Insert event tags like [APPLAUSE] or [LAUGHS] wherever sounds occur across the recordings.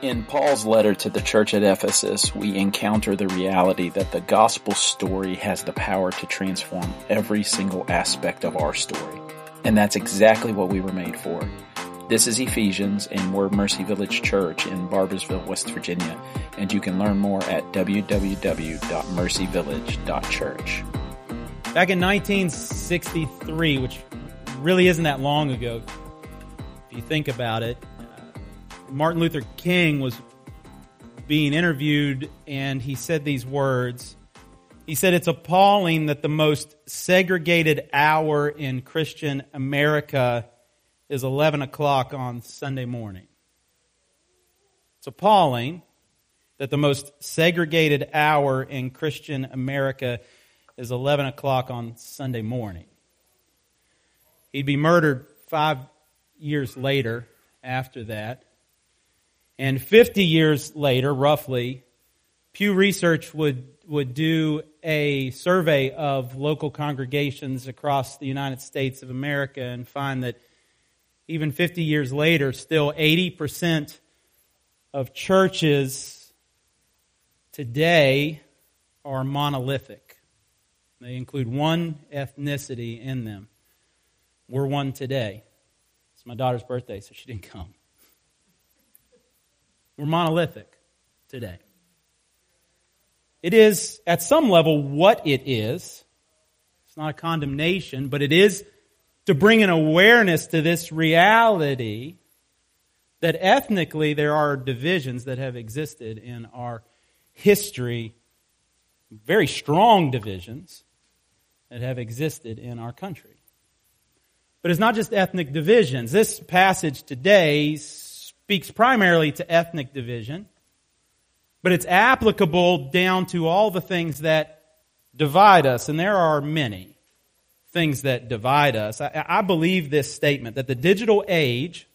In Paul's letter to the church at Ephesus, we encounter the reality that the gospel story has the power to transform every single aspect of our story. And that's exactly what we were made for. This is Ephesians, and we're Mercy Village Church in Barboursville, West Virginia. And you can learn more at www.mercyvillage.church. Back in 1963, which really isn't that long ago, if you think about it, Martin Luther King was being interviewed and he said these words. He said, It's appalling that the most segregated hour in Christian America is 11 o'clock on Sunday morning. It's appalling that the most segregated hour in Christian America is 11 o'clock on Sunday morning. He'd be murdered five years later after that. And 50 years later, roughly, Pew Research would, would do a survey of local congregations across the United States of America and find that even 50 years later, still 80% of churches today are monolithic. They include one ethnicity in them. We're one today. It's my daughter's birthday, so she didn't come. We're monolithic today. It is, at some level, what it is. It's not a condemnation, but it is to bring an awareness to this reality that ethnically there are divisions that have existed in our history, very strong divisions that have existed in our country. But it's not just ethnic divisions. This passage today speaks primarily to ethnic division, but it's applicable down to all the things that divide us, and there are many things that divide us. I, I believe this statement that the digital age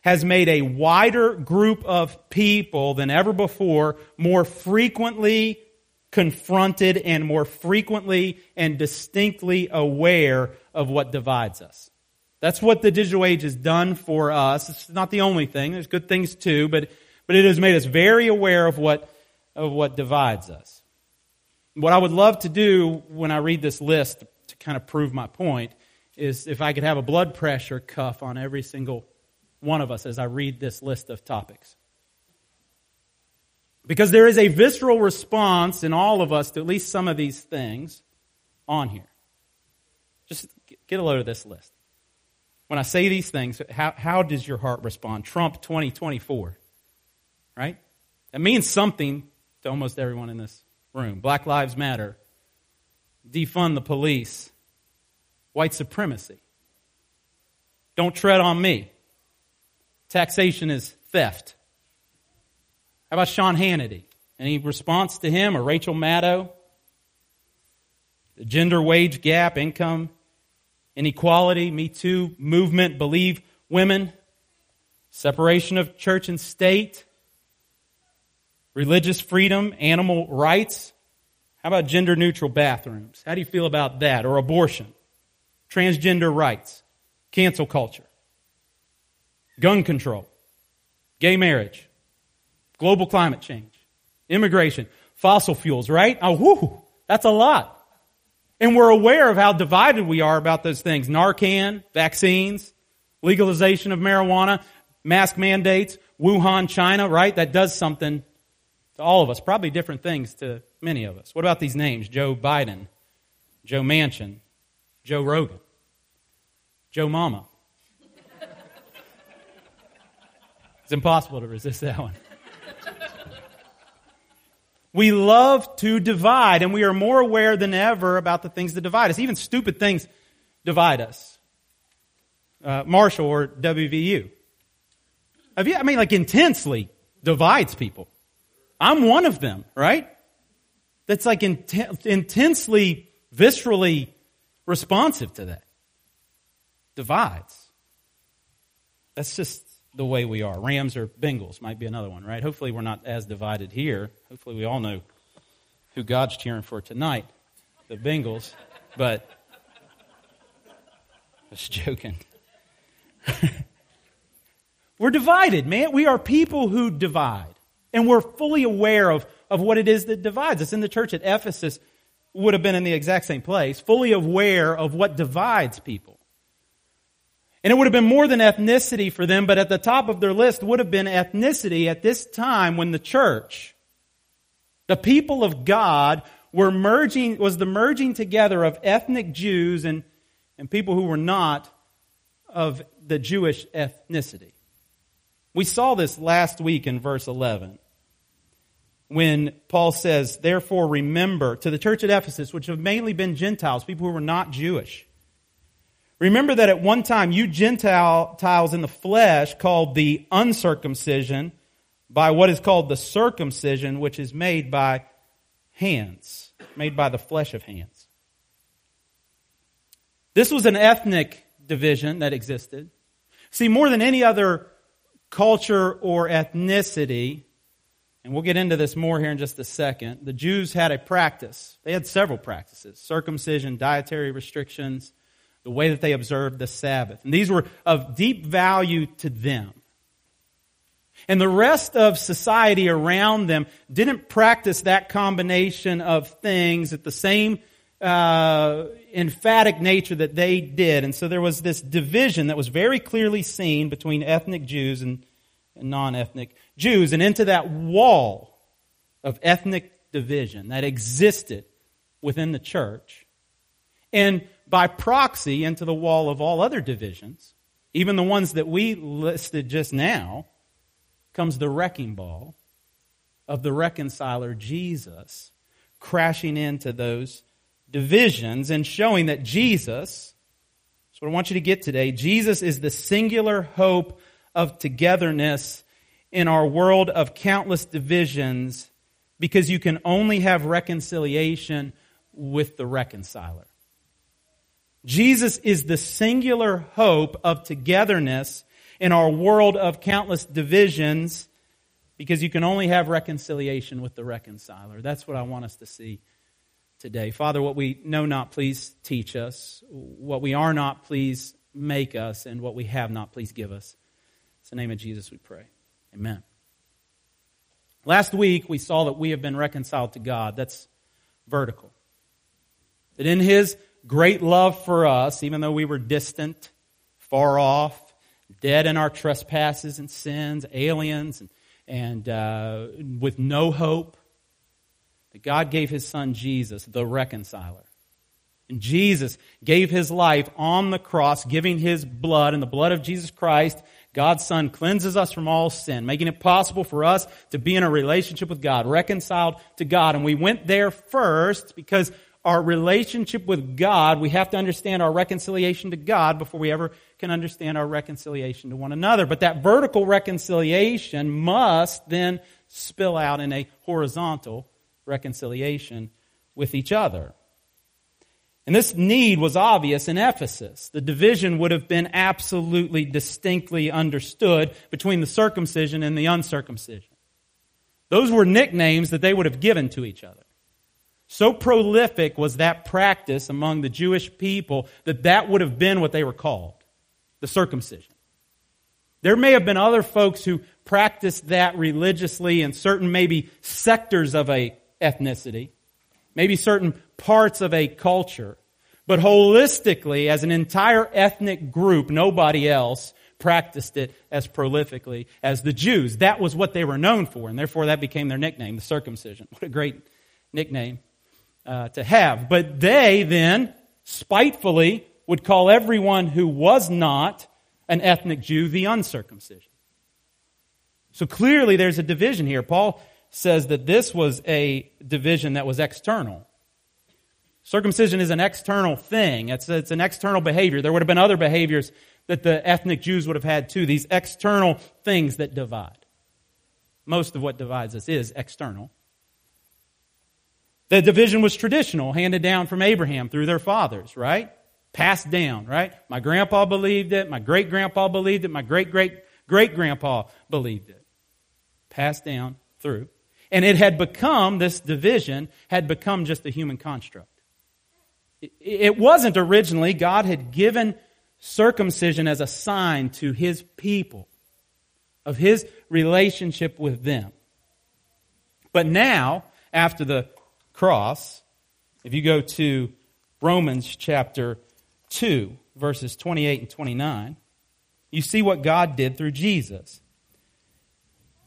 has made a wider group of people than ever before more frequently confronted and more frequently and distinctly aware of what divides us. That's what the digital age has done for us. It's not the only thing. There's good things too, but, but it has made us very aware of what, of what divides us. What I would love to do when I read this list to kind of prove my point is if I could have a blood pressure cuff on every single one of us as I read this list of topics. Because there is a visceral response in all of us to at least some of these things on here. Just get a load of this list. When I say these things, how, how does your heart respond? Trump 2024, right? That means something to almost everyone in this room. Black Lives Matter, defund the police, white supremacy. Don't tread on me. Taxation is theft. How about Sean Hannity? Any response to him or Rachel Maddow? The gender wage gap, income inequality, Me Too movement, believe women, separation of church and state, religious freedom, animal rights. How about gender neutral bathrooms? How do you feel about that? Or abortion, transgender rights, cancel culture, gun control, gay marriage, global climate change, immigration, fossil fuels, right? Oh, whoo, that's a lot. And we're aware of how divided we are about those things. Narcan, vaccines, legalization of marijuana, mask mandates, Wuhan, China, right? That does something to all of us. Probably different things to many of us. What about these names? Joe Biden, Joe Manchin, Joe Rogan, Joe Mama. It's impossible to resist that one. We love to divide, and we are more aware than ever about the things that divide us. Even stupid things divide us. Uh, Marshall or WVU. Have you, I mean, like intensely divides people. I'm one of them, right? That's like intensely, viscerally responsive to that. Divides. That's just the way we are. Rams or Bengals might be another one, right? Hopefully, we're not as divided here. Hopefully, we all know who God's cheering for tonight the Bengals. But [LAUGHS] was joking. [LAUGHS] We're divided, man. We are people who divide. And we're fully aware of, of what it is that divides us. In the church at Ephesus, would have been in the exact same place, fully aware of what divides people. And it would have been more than ethnicity for them, but at the top of their list would have been ethnicity at this time when the church, the people of God, were merging, was the merging together of ethnic Jews and, and people who were not of the Jewish ethnicity. We saw this last week in verse 11 when Paul says, therefore remember to the church at Ephesus, which have mainly been Gentiles, people who were not Jewish. Remember that at one time you Gentiles in the flesh called the uncircumcision by what is called the circumcision, which is made by hands, made by the flesh of hands. This was an ethnic division that existed. See, more than any other culture or ethnicity, and we'll get into this more here in just a second, the Jews had a practice. They had several practices circumcision, dietary restrictions, the way that they observed the Sabbath. And these were of deep value to them. And the rest of society around them didn't practice that combination of things at the same uh, emphatic nature that they did. And so there was this division that was very clearly seen between ethnic Jews and, and non ethnic Jews. And into that wall of ethnic division that existed within the church. And by proxy, into the wall of all other divisions, even the ones that we listed just now, comes the wrecking ball of the reconciler Jesus crashing into those divisions and showing that Jesus, that's what I want you to get today, Jesus is the singular hope of togetherness in our world of countless divisions because you can only have reconciliation with the reconciler. Jesus is the singular hope of togetherness in our world of countless divisions because you can only have reconciliation with the reconciler. That's what I want us to see today. Father, what we know not, please teach us. What we are not, please make us. And what we have not, please give us. It's the name of Jesus we pray. Amen. Last week, we saw that we have been reconciled to God. That's vertical. That in His great love for us, even though we were distant, far off, dead in our trespasses and sins, aliens, and, and uh, with no hope, that God gave his son Jesus, the reconciler. And Jesus gave his life on the cross, giving his blood, and the blood of Jesus Christ, God's Son, cleanses us from all sin, making it possible for us to be in a relationship with God, reconciled to God. And we went there first because our relationship with God, we have to understand our reconciliation to God before we ever can understand our reconciliation to one another. But that vertical reconciliation must then spill out in a horizontal reconciliation with each other. And this need was obvious in Ephesus. The division would have been absolutely distinctly understood between the circumcision and the uncircumcision. Those were nicknames that they would have given to each other. So prolific was that practice among the Jewish people that that would have been what they were called the circumcision. There may have been other folks who practiced that religiously in certain maybe sectors of a ethnicity, maybe certain parts of a culture. But holistically, as an entire ethnic group, nobody else practiced it as prolifically as the Jews. That was what they were known for, and therefore that became their nickname, the circumcision. What a great nickname uh, to have. But they then, spitefully, would call everyone who was not an ethnic Jew the uncircumcision. So clearly there's a division here. Paul says that this was a division that was external. Circumcision is an external thing. It's, it's an external behavior. There would have been other behaviors that the ethnic Jews would have had too. These external things that divide. Most of what divides us is external. The division was traditional, handed down from Abraham through their fathers, right? Passed down, right? My grandpa believed it. My great grandpa believed it. My great great great grandpa believed it. Passed down through. And it had become, this division had become just a human construct. It wasn't originally, God had given circumcision as a sign to his people. of his relationship with them. But now, after the cross, if you go to Romans chapter 2, verses 28 and 29, you see what God did through Jesus.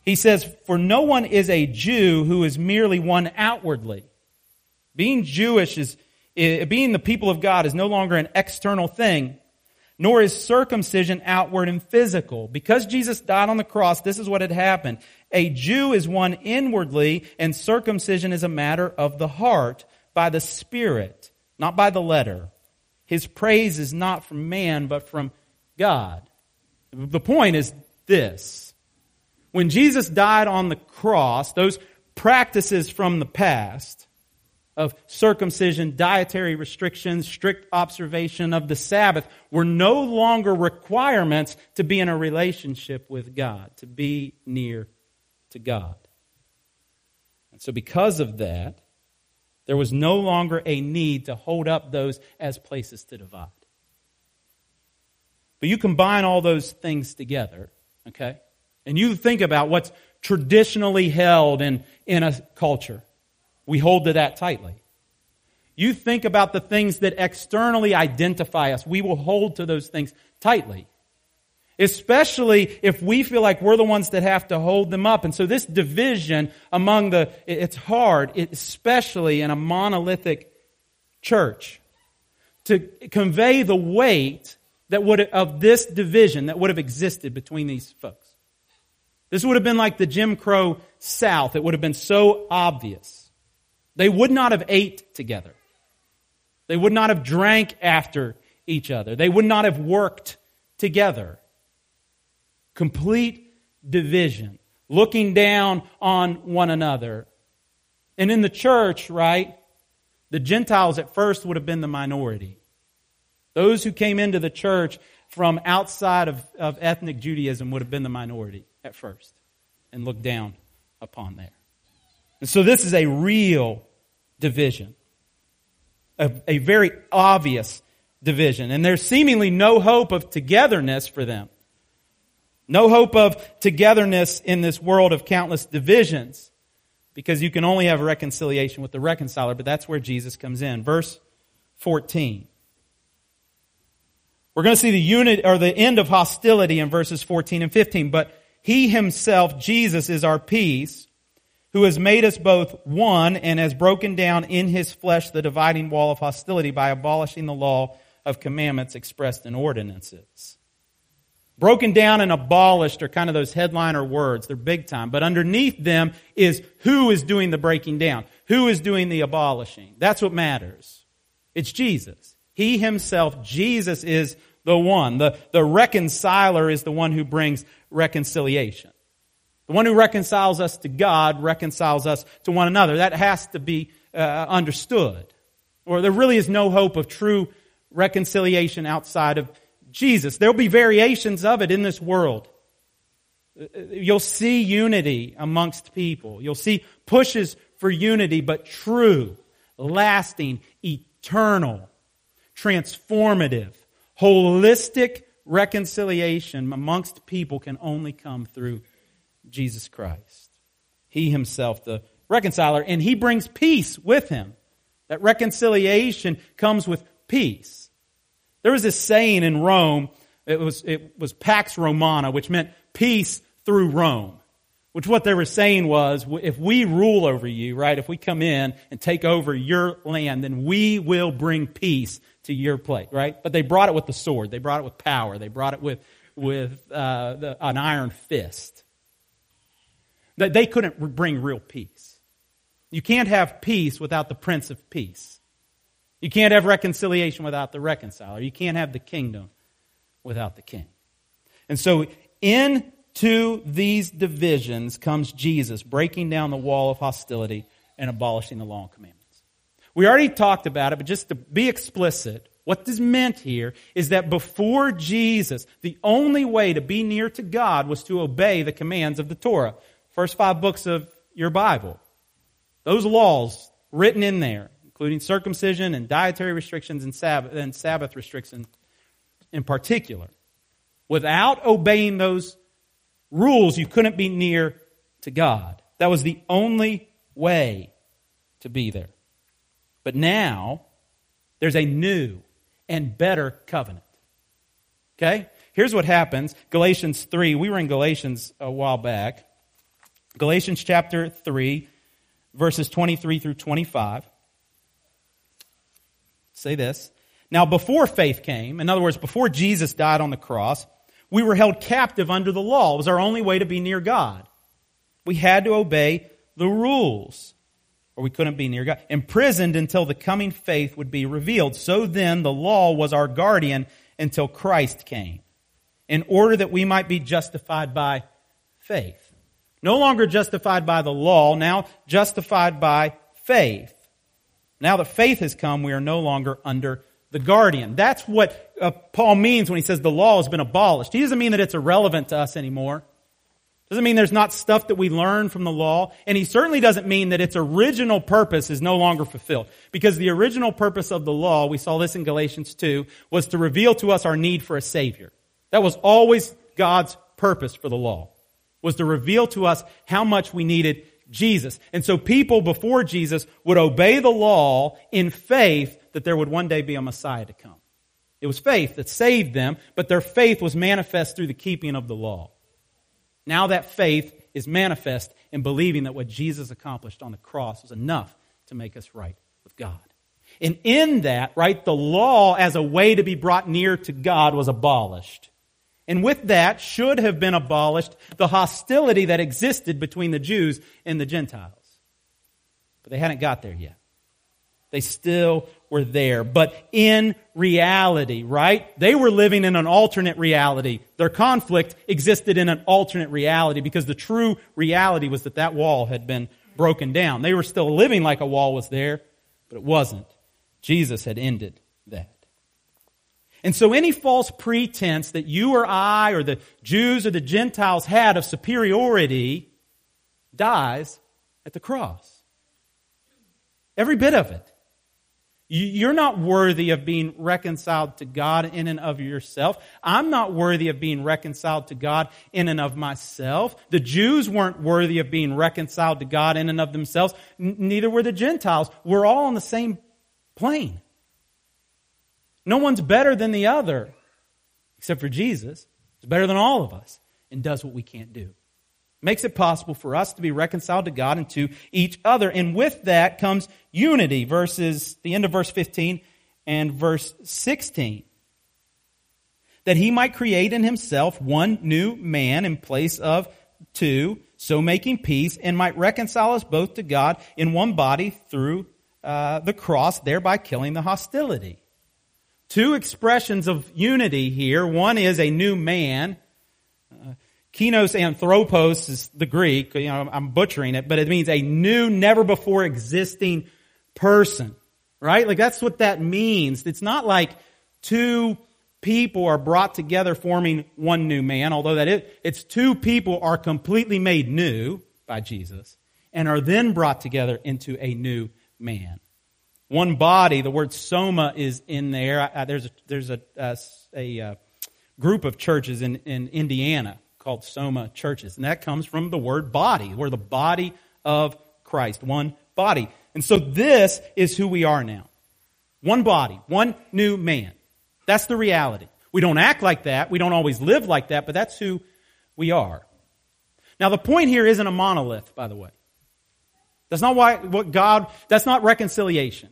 He says, For no one is a Jew who is merely one outwardly. Being Jewish is, eh, being the people of God is no longer an external thing, nor is circumcision outward and physical. Because Jesus died on the cross, this is what had happened. A Jew is one inwardly, and circumcision is a matter of the heart by the Spirit, not by the letter. His praise is not from man, but from God. The point is this. When Jesus died on the cross, those practices from the past of circumcision, dietary restrictions, strict observation of the Sabbath were no longer requirements to be in a relationship with God, to be near to God. And so, because of that, there was no longer a need to hold up those as places to divide. But you combine all those things together, okay? And you think about what's traditionally held in, in a culture. We hold to that tightly. You think about the things that externally identify us. We will hold to those things tightly. Especially if we feel like we're the ones that have to hold them up. And so this division among the, it's hard, especially in a monolithic church, to convey the weight that would, of this division that would have existed between these folks. This would have been like the Jim Crow South. It would have been so obvious. They would not have ate together. They would not have drank after each other. They would not have worked together complete division, looking down on one another. And in the church, right, the Gentiles at first would have been the minority. Those who came into the church from outside of, of ethnic Judaism would have been the minority at first and looked down upon there. And so this is a real division, a, a very obvious division. And there's seemingly no hope of togetherness for them. No hope of togetherness in this world of countless divisions because you can only have reconciliation with the reconciler, but that's where Jesus comes in. Verse 14. We're going to see the unit or the end of hostility in verses 14 and 15, but he himself, Jesus, is our peace, who has made us both one and has broken down in his flesh the dividing wall of hostility by abolishing the law of commandments expressed in ordinances. Broken down and abolished are kind of those headliner words. They're big time. But underneath them is who is doing the breaking down? Who is doing the abolishing? That's what matters. It's Jesus. He himself, Jesus is the one. The, the reconciler is the one who brings reconciliation. The one who reconciles us to God reconciles us to one another. That has to be uh, understood. Or there really is no hope of true reconciliation outside of Jesus. There'll be variations of it in this world. You'll see unity amongst people. You'll see pushes for unity, but true, lasting, eternal, transformative, holistic reconciliation amongst people can only come through Jesus Christ. He himself, the reconciler, and he brings peace with him. That reconciliation comes with peace. There was this saying in Rome, it was, it was Pax Romana, which meant peace through Rome. Which what they were saying was, if we rule over you, right, if we come in and take over your land, then we will bring peace to your place, right? But they brought it with the sword. They brought it with power. They brought it with, with uh, the, an iron fist. That they couldn't bring real peace. You can't have peace without the Prince of Peace. You can't have reconciliation without the reconciler. You can't have the kingdom without the king. And so into these divisions comes Jesus breaking down the wall of hostility and abolishing the law and commandments. We already talked about it, but just to be explicit, what is meant here is that before Jesus, the only way to be near to God was to obey the commands of the Torah. First five books of your Bible. Those laws written in there including circumcision and dietary restrictions and Sabbath, and Sabbath restrictions in particular. Without obeying those rules, you couldn't be near to God. That was the only way to be there. But now, there's a new and better covenant. Okay? Here's what happens. Galatians 3. We were in Galatians a while back. Galatians chapter 3, verses 23 through 25. Say this. Now, before faith came, in other words, before Jesus died on the cross, we were held captive under the law. It was our only way to be near God. We had to obey the rules, or we couldn't be near God. Imprisoned until the coming faith would be revealed. So then, the law was our guardian until Christ came, in order that we might be justified by faith. No longer justified by the law, now justified by faith. Now that faith has come, we are no longer under the guardian. That's what uh, Paul means when he says the law has been abolished. He doesn't mean that it's irrelevant to us anymore. Doesn't mean there's not stuff that we learn from the law. And he certainly doesn't mean that its original purpose is no longer fulfilled. Because the original purpose of the law, we saw this in Galatians 2, was to reveal to us our need for a Savior. That was always God's purpose for the law. Was to reveal to us how much we needed Jesus. And so people before Jesus would obey the law in faith that there would one day be a Messiah to come. It was faith that saved them, but their faith was manifest through the keeping of the law. Now that faith is manifest in believing that what Jesus accomplished on the cross was enough to make us right with God. And in that, right, the law as a way to be brought near to God was abolished. And with that should have been abolished the hostility that existed between the Jews and the Gentiles. But they hadn't got there yet. They still were there. But in reality, right? They were living in an alternate reality. Their conflict existed in an alternate reality because the true reality was that that wall had been broken down. They were still living like a wall was there, but it wasn't. Jesus had ended that. And so any false pretense that you or I or the Jews or the Gentiles had of superiority dies at the cross. Every bit of it. You're not worthy of being reconciled to God in and of yourself. I'm not worthy of being reconciled to God in and of myself. The Jews weren't worthy of being reconciled to God in and of themselves. neither were the Gentiles. We're all on the same plane. No one's better than the other, except for Jesus. He's better than all of us and does what we can't do makes it possible for us to be reconciled to God and to each other. And with that comes unity, verses, the end of verse 15 and verse 16. That he might create in himself one new man in place of two, so making peace, and might reconcile us both to God in one body through uh, the cross, thereby killing the hostility. Two expressions of unity here. One is a new man. Uh, Kinos anthropos is the Greek. You know, I'm butchering it, but it means a new, never before existing person. Right? Like that's what that means. It's not like two people are brought together forming one new man, although that is, it's two people are completely made new by Jesus and are then brought together into a new man. One body, the word soma is in there. there's a, there's a, a, a, uh, group of churches in, in Indiana called Soma churches. And that comes from the word body. We're the body of Christ, one body. And so this is who we are now. One body, one new man. That's the reality. We don't act like that. We don't always live like that, but that's who we are. Now the point here isn't a monolith, by the way. That's not why, what God, that's not reconciliation.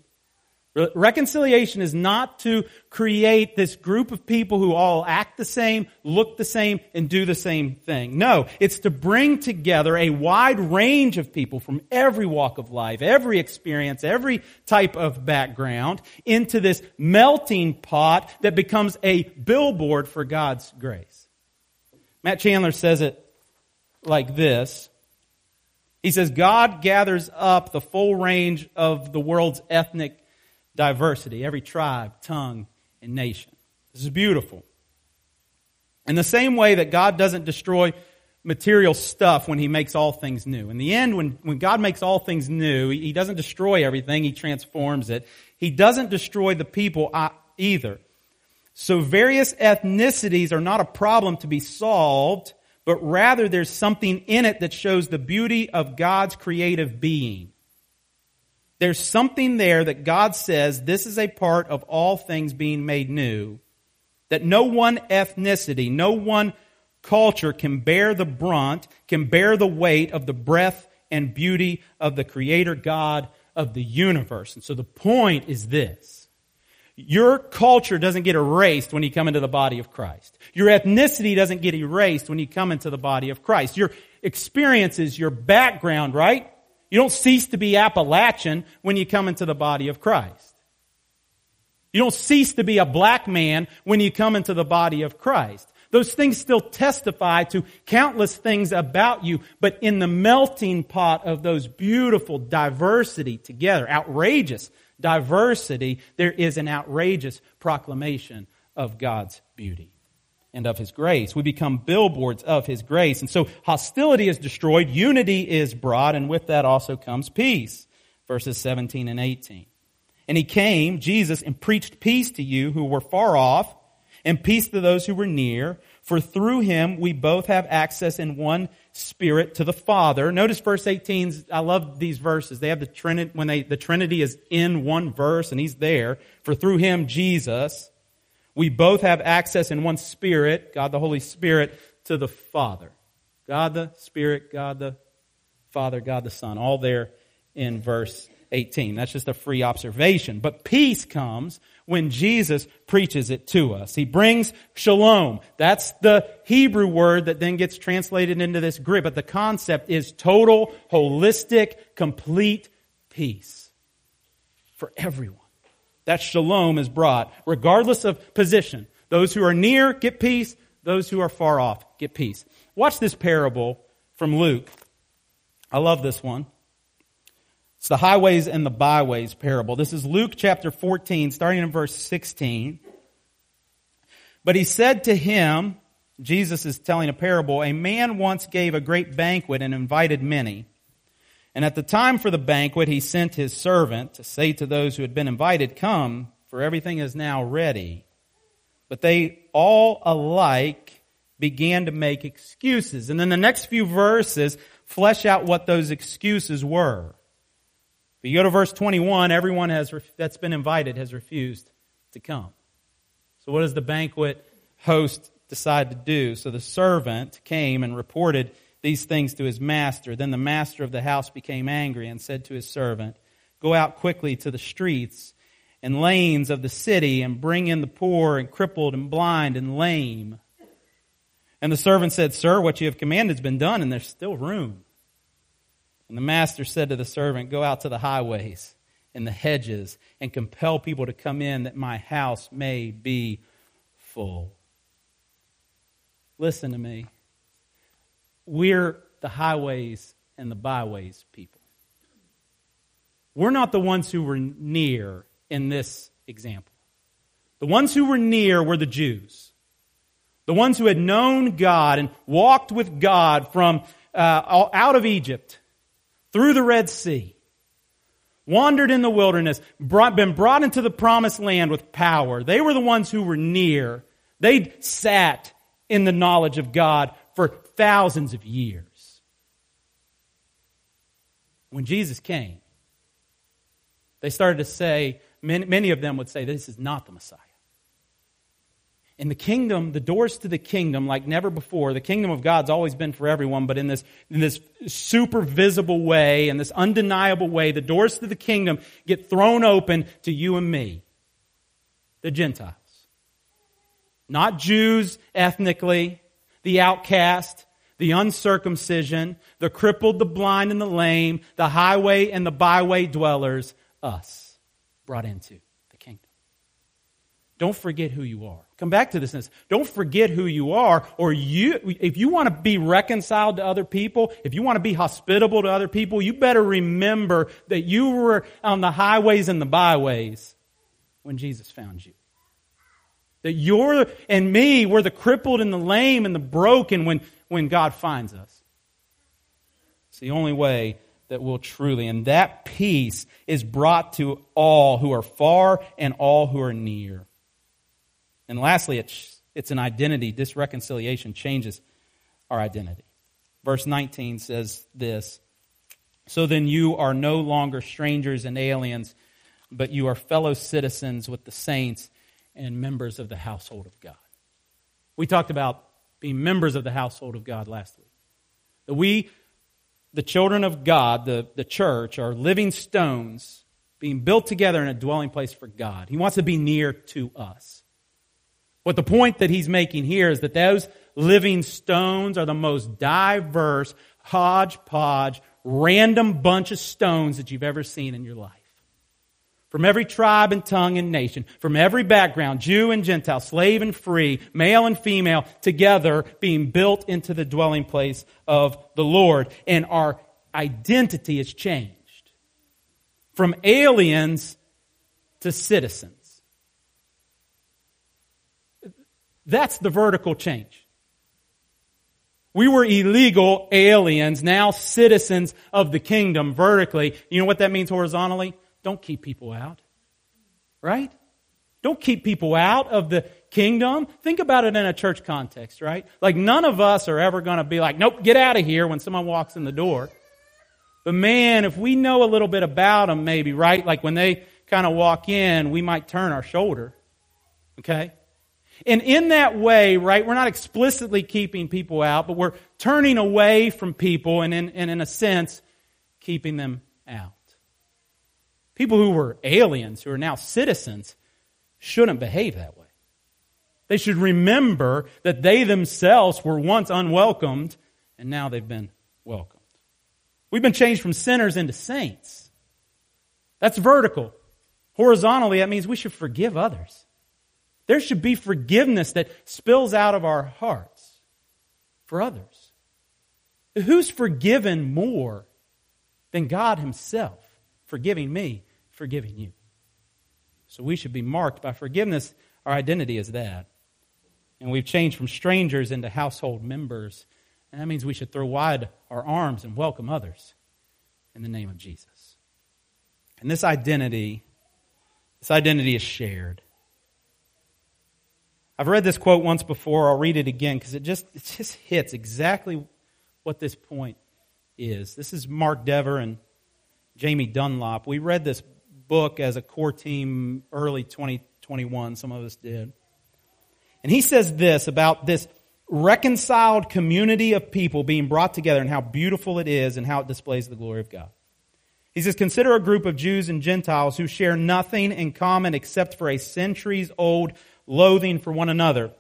Reconciliation is not to create this group of people who all act the same, look the same, and do the same thing. No, it's to bring together a wide range of people from every walk of life, every experience, every type of background into this melting pot that becomes a billboard for God's grace. Matt Chandler says it like this. He says, God gathers up the full range of the world's ethnic diversity, every tribe, tongue, and nation. This is beautiful. In the same way that God doesn't destroy material stuff when he makes all things new. In the end, when, when God makes all things new, he doesn't destroy everything, he transforms it. He doesn't destroy the people either. So various ethnicities are not a problem to be solved but rather there's something in it that shows the beauty of God's creative being. There's something there that God says this is a part of all things being made new, that no one ethnicity, no one culture can bear the brunt, can bear the weight of the breath and beauty of the Creator God of the universe. And so the point is this. Your culture doesn't get erased when you come into the body of Christ. Your ethnicity doesn't get erased when you come into the body of Christ. Your experiences, your background, right? You don't cease to be Appalachian when you come into the body of Christ. You don't cease to be a black man when you come into the body of Christ. Those things still testify to countless things about you, but in the melting pot of those beautiful diversity together, outrageous diversity, there is an outrageous proclamation of God's beauty and of His grace. We become billboards of His grace. And so hostility is destroyed, unity is brought, and with that also comes peace. Verses 17 and 18. And He came, Jesus, and preached peace to you who were far off and peace to those who were near. For through him we both have access in one spirit to the Father. Notice verse 18. I love these verses. They have the Trinity, when they, the Trinity is in one verse and he's there. For through him, Jesus, we both have access in one spirit, God the Holy Spirit, to the Father. God the Spirit, God the Father, God the Son. All there in verse 18. That's just a free observation. But peace comes when Jesus preaches it to us. He brings shalom. That's the Hebrew word that then gets translated into this Greek. But the concept is total, holistic, complete peace for everyone. That shalom is brought regardless of position. Those who are near get peace. Those who are far off get peace. Watch this parable from Luke. I love this one. It's the highways and the byways parable. This is Luke chapter 14, starting in verse 16. But he said to him, Jesus is telling a parable, a man once gave a great banquet and invited many. And at the time for the banquet, he sent his servant to say to those who had been invited, Come, for everything is now ready. But they all alike began to make excuses. And then the next few verses flesh out what those excuses were. But you go to verse 21, everyone has, that's been invited has refused to come. So what does the banquet host decide to do? So the servant came and reported these things to his master. Then the master of the house became angry and said to his servant, Go out quickly to the streets and lanes of the city and bring in the poor and crippled and blind and lame. And the servant said, Sir, what you have commanded has been done, and there's still room. And the master said to the servant, Go out to the highways and the hedges and compel people to come in that my house may be full. Listen to me. We're the highways and the byways people. We're not the ones who were near in this example. The ones who were near were the Jews. The ones who had known God and walked with God from uh, out of Egypt through the Red Sea, wandered in the wilderness, brought, been brought into the promised land with power. They were the ones who were near. They'd sat in the knowledge of God for thousands of years. When Jesus came, they started to say, many, many of them would say, This is not the Messiah. In the kingdom, the doors to the kingdom, like never before, the kingdom of God's always been for everyone, but in this, in this super visible way, in this undeniable way, the doors to the kingdom get thrown open to you and me, the Gentiles. Not Jews ethnically, the outcast, the uncircumcision, the crippled, the blind, and the lame, the highway and the byway dwellers, us, brought into. The kingdom. Don't forget who you are. Come back to this. Don't forget who you are, or you, if you want to be reconciled to other people, if you want to be hospitable to other people, you better remember that you were on the highways and the byways when Jesus found you. That you're, and me, we're the crippled and the lame and the broken when, when God finds us. It's the only way that will truly, and that peace is brought to all who are far and all who are near. And lastly, it's, it's an identity. This reconciliation changes our identity. Verse 19 says this So then you are no longer strangers and aliens, but you are fellow citizens with the saints and members of the household of God. We talked about being members of the household of God last week. That we, the children of God, the, the church, are living stones being built together in a dwelling place for God. He wants to be near to us. What the point that he's making here is that those living stones are the most diverse, hodgepodge, random bunch of stones that you've ever seen in your life. From every tribe and tongue and nation, from every background, Jew and Gentile, slave and free, male and female, together being built into the dwelling place of the Lord. And our identity is changed from aliens to citizens. That's the vertical change. We were illegal aliens, now citizens of the kingdom vertically. You know what that means horizontally? Don't keep people out. Right? Don't keep people out of the kingdom. Think about it in a church context, right? Like none of us are ever going to be like, nope, get out of here when someone walks in the door. But man, if we know a little bit about them, maybe, right? Like when they kind of walk in, we might turn our shoulder. Okay? And in that way, right, we're not explicitly keeping people out, but we're turning away from people and in, and in a sense, keeping them out. People who were aliens, who are now citizens, shouldn't behave that way. They should remember that they themselves were once unwelcomed and now they've been welcomed. We've been changed from sinners into saints. That's vertical. Horizontally, that means we should forgive others. There should be forgiveness that spills out of our hearts for others. Who's forgiven more than God Himself forgiving me, forgiving you? So we should be marked by forgiveness. Our identity is that. And we've changed from strangers into household members and that means we should throw wide our arms and welcome others in the name of Jesus. And this identity, this identity is shared. I've read this quote once before. I'll read it again because it just, it just hits exactly what this point is. This is Mark Dever and Jamie Dunlop. We read this book as a core team early 2021. Some of us did. And he says this about this reconciled community of people being brought together and how beautiful it is and how it displays the glory of God. He says, consider a group of Jews and Gentiles who share nothing in common except for a centuries old loathing for one another.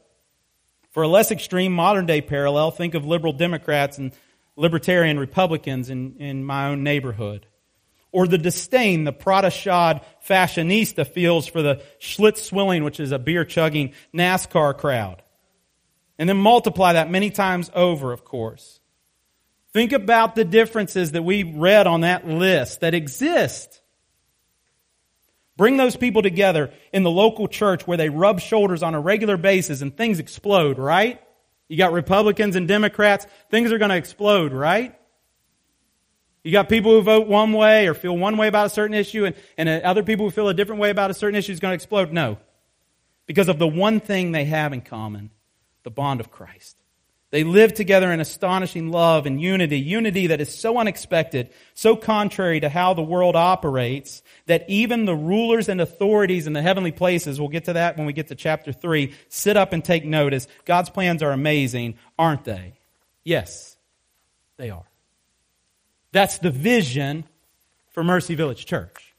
For a less extreme modern day parallel, think of liberal Democrats and libertarian Republicans in, in my own neighborhood. Or the disdain the Prada shod fashionista feels for the Schlitz swilling, which is a beer chugging NASCAR crowd. And then multiply that many times over, of course. Think about the differences that we read on that list that exist. Bring those people together in the local church where they rub shoulders on a regular basis and things explode, right? You got Republicans and Democrats, things are going to explode, right? You got people who vote one way or feel one way about a certain issue and, and uh, other people who feel a different way about a certain issue is going to explode. No. Because of the one thing they have in common the bond of Christ. They live together in astonishing love and unity, unity that is so unexpected, so contrary to how the world operates, that even the rulers and authorities in the heavenly places, we'll get to that when we get to chapter 3, sit up and take notice. God's plans are amazing, aren't they? Yes, they are. That's the vision for Mercy Village Church.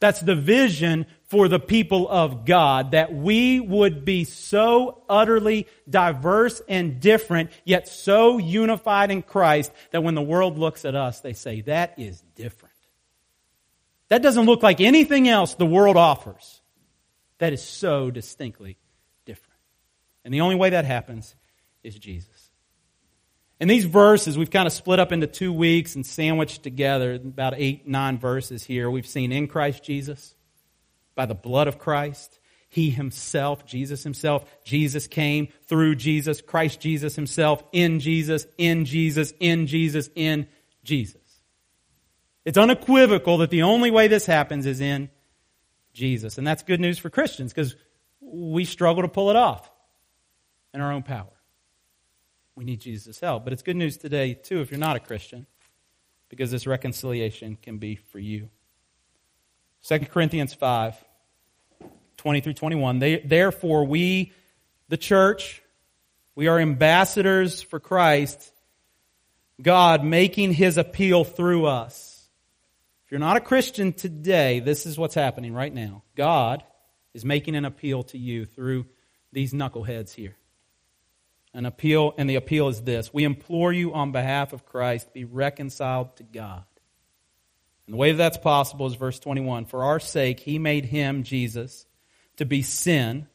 That's the vision for the people of God, that we would be so utterly diverse and different, yet so unified in Christ that when the world looks at us, they say, that is different. That doesn't look like anything else the world offers. That is so distinctly different. And the only way that happens is Jesus. In these verses, we've kind of split up into two weeks and sandwiched together about eight, nine verses here. We've seen in Christ Jesus by the blood of Christ. He himself, Jesus himself, Jesus came through Jesus, Christ Jesus himself, in Jesus, in Jesus, in Jesus, in Jesus. It's unequivocal that the only way this happens is in Jesus. And that's good news for Christians because we struggle to pull it off in our own power. We need Jesus' help. But it's good news today, too, if you're not a Christian, because this reconciliation can be for you. 2 Corinthians 5, 20 through 21. They, Therefore, we, the church, we are ambassadors for Christ, God making his appeal through us. If you're not a Christian today, this is what's happening right now. God is making an appeal to you through these knuckleheads here. An appeal, and the appeal is this We implore you on behalf of Christ, be reconciled to God. And the way that that's possible is verse 21 For our sake, he made him, Jesus, to be sin,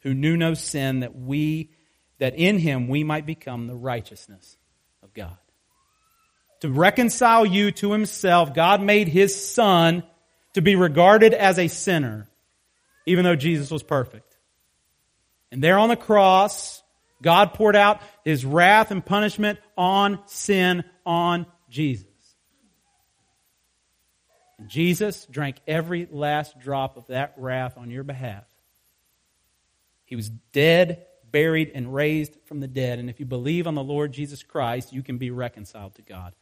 who knew no sin, that we that in him we might become the righteousness of God. To reconcile you to himself, God made his son to be regarded as a sinner, even though Jesus was perfect. And there on the cross, God poured out his wrath and punishment on sin on Jesus. And Jesus drank every last drop of that wrath on your behalf. He was dead, buried, and raised from the dead. And if you believe on the Lord Jesus Christ, you can be reconciled to God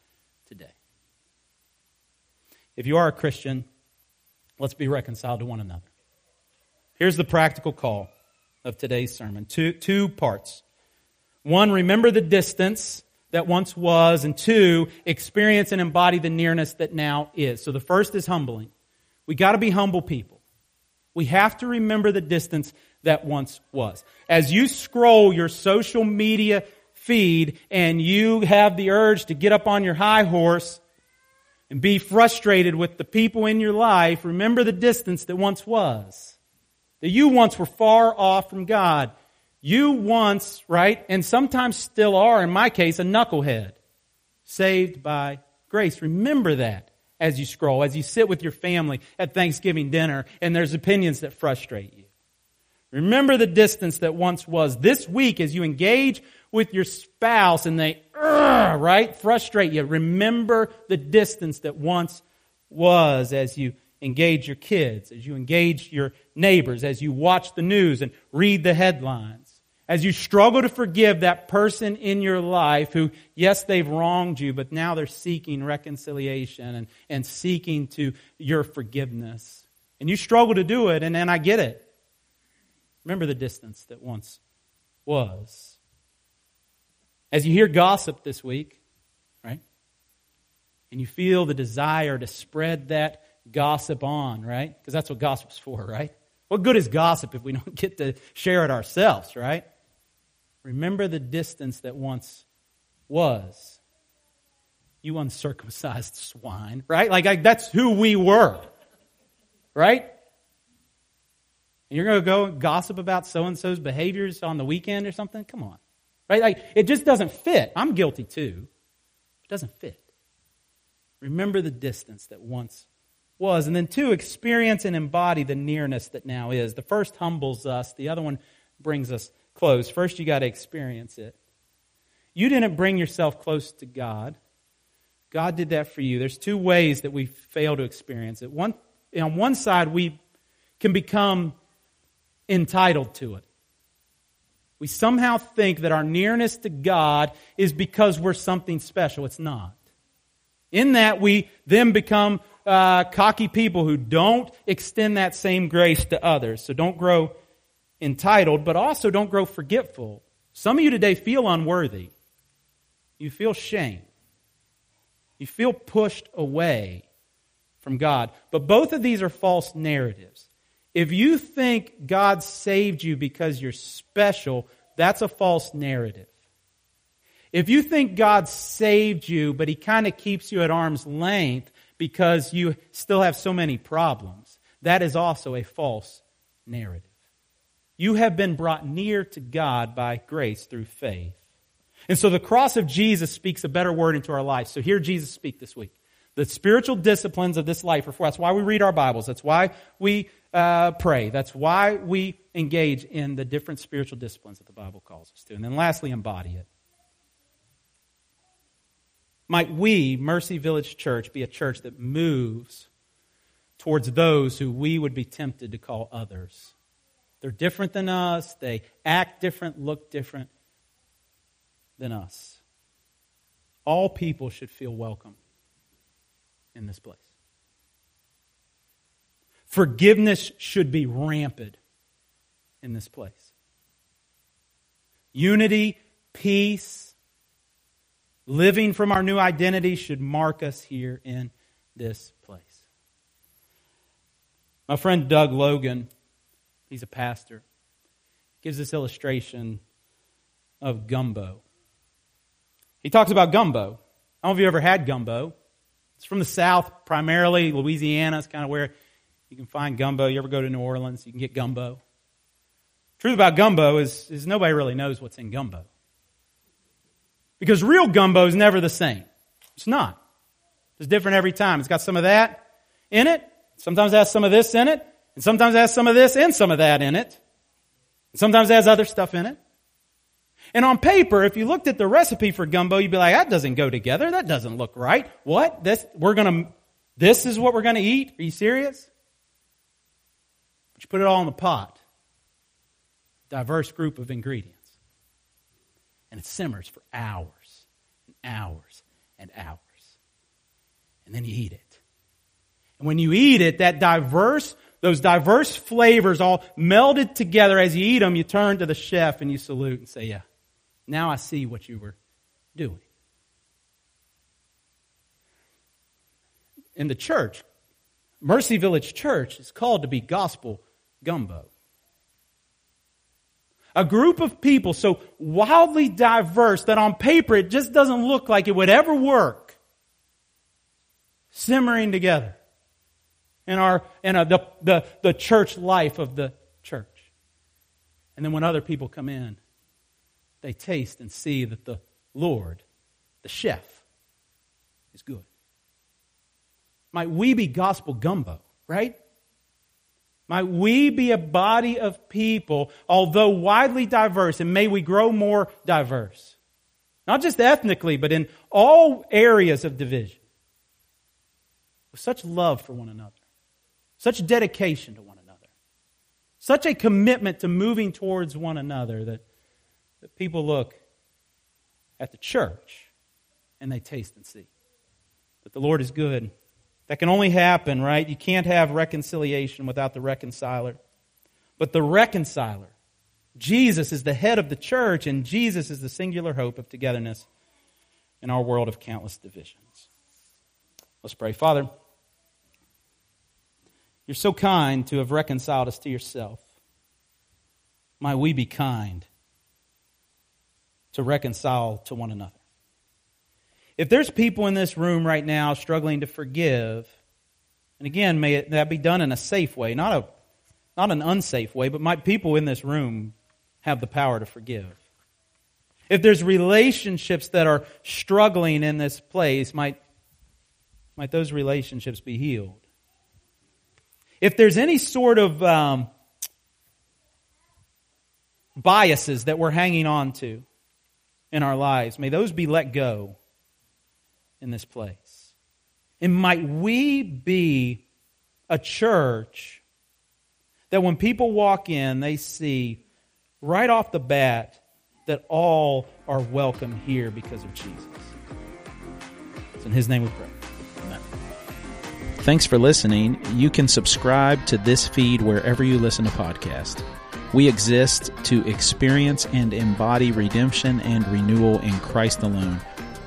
today. If you are a Christian, let's be reconciled to one another. Here's the practical call of today's sermon two, two parts. One, remember the distance that once was, and two, experience and embody the nearness that now is. So the first is humbling. We got to be humble people. We have to remember the distance that once was. As you scroll your social media feed and you have the urge to get up on your high horse and be frustrated with the people in your life, remember the distance that once was. That you once were far off from God. You once, right, and sometimes still are, in my case, a knucklehead, saved by grace. Remember that as you scroll, as you sit with your family at Thanksgiving dinner, and there's opinions that frustrate you. Remember the distance that once was. This week, as you engage with your spouse and they, right, frustrate you, remember the distance that once was as you engage your kids, as you engage your neighbors, as you watch the news and read the headlines as you struggle to forgive that person in your life who, yes, they've wronged you, but now they're seeking reconciliation and, and seeking to your forgiveness. And you struggle to do it, and then I get it. Remember the distance that once was. As you hear gossip this week, right? And you feel the desire to spread that gossip on, right? Because that's what gossip's for, right? What good is gossip if we don't [LAUGHS] get to share it ourselves, right? Remember the distance that once was. You uncircumcised swine, right? Like, like that's who we were, right? And you're going to go gossip about so and so's behaviors on the weekend or something? Come on. Right? Like, it just doesn't fit. I'm guilty too. It doesn't fit. Remember the distance that once was. And then, two, experience and embody the nearness that now is. The first humbles us, the other one brings us close. First, you got to experience it. You didn't bring yourself close to God. God did that for you. There's two ways that we fail to experience it. One, on one side, we can become entitled to it. We somehow think that our nearness to God is because we're something special. It's not. In that, we then become uh, cocky people who don't extend that same grace to others. So don't grow entitled, but also don't grow forgetful. Some of you today feel unworthy. You feel shame. You feel pushed away from God. But both of these are false narratives. If you think God saved you because you're special, that's a false narrative. If you think God saved you, but He kind of keeps you at arm's length because you still have so many problems, that is also a false narrative. You have been brought near to God by grace through faith. And so the cross of Jesus speaks a better word into our life. So hear Jesus speak this week. The spiritual disciplines of this life are for. That's why we read our Bibles. That's why we uh, pray. That's why we engage in the different spiritual disciplines that the Bible calls us to. And then lastly, embody it. Might we, Mercy Village Church, be a church that moves towards those who we would be tempted to call others? They're different than us. They act different, look different. than us. All people should feel welcome in this place. Forgiveness should be rampant in this place. Unity, peace, living from our new identity should mark us here in this place. My friend Doug Logan, he's a pastor, gives this illustration of gumbo. He talks about gumbo. I don't know if you ever had gumbo. It's from the South, primarily. Louisiana is kind of where you can find gumbo. You ever go to New Orleans, you can get gumbo. Truth about gumbo is, is nobody really knows what's in gumbo. Because real gumbo is never the same. It's not. It's different every time. It's got some of that in it. Sometimes it has some of this in it. And sometimes it has some of this and some of that in it. And sometimes it has other stuff in it. And on paper, if you looked at the recipe for gumbo, you'd be like, that doesn't go together. That doesn't look right. What? This, we're gonna, this is what we're gonna eat? Are you serious? But you put it all in the pot. Diverse group of ingredients. And it simmers for hours and hours and hours. And then you eat it. And when you eat it, that diverse, those diverse flavors all melded together as you eat them, you turn to the chef and you salute and say, yeah, now I see what you were doing. In the church, Mercy Village Church is called to be gospel gumbo. A group of people so wildly diverse that on paper it just doesn't look like it would ever work. Simmering together in our in a, the, the, the church life of the church. And then when other people come in, they taste and see that the Lord, the chef, is good. Might we be gospel gumbo, right? Might we be a body of people, although widely diverse, and may we grow more diverse. Not just ethnically, but in all areas of division. With such love for one another, such dedication to one another, such a commitment to moving towards one another that, that people look at the church and they taste and see that the Lord is good that can only happen, right? You can't have reconciliation without the reconciler. But the reconciler, Jesus is the head of the church, and Jesus is the singular hope of togetherness in our world of countless divisions. Let's pray. Father, you're so kind to have reconciled us to yourself. Might we be kind to reconcile to one another. If there's people in this room right now struggling to forgive, and again, may that be done in a safe way, not a not an unsafe way, but might people in this room have the power to forgive. If there's relationships that are struggling in this place, might, might those relationships be healed? If there's any sort of um, biases that we're hanging on to in our lives, may those be let go in this place. And might we be a church that when people walk in, they see right off the bat that all are welcome here because of Jesus. It's in His name we pray. Thanks for listening. You can subscribe to this feed wherever you listen to podcasts. We exist to experience and embody redemption and renewal in Christ alone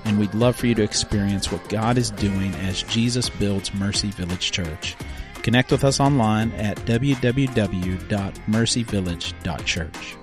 and we'd love for you to experience what God is doing as Jesus builds Mercy Village Church. Connect with us online at www.mercyvillage.church.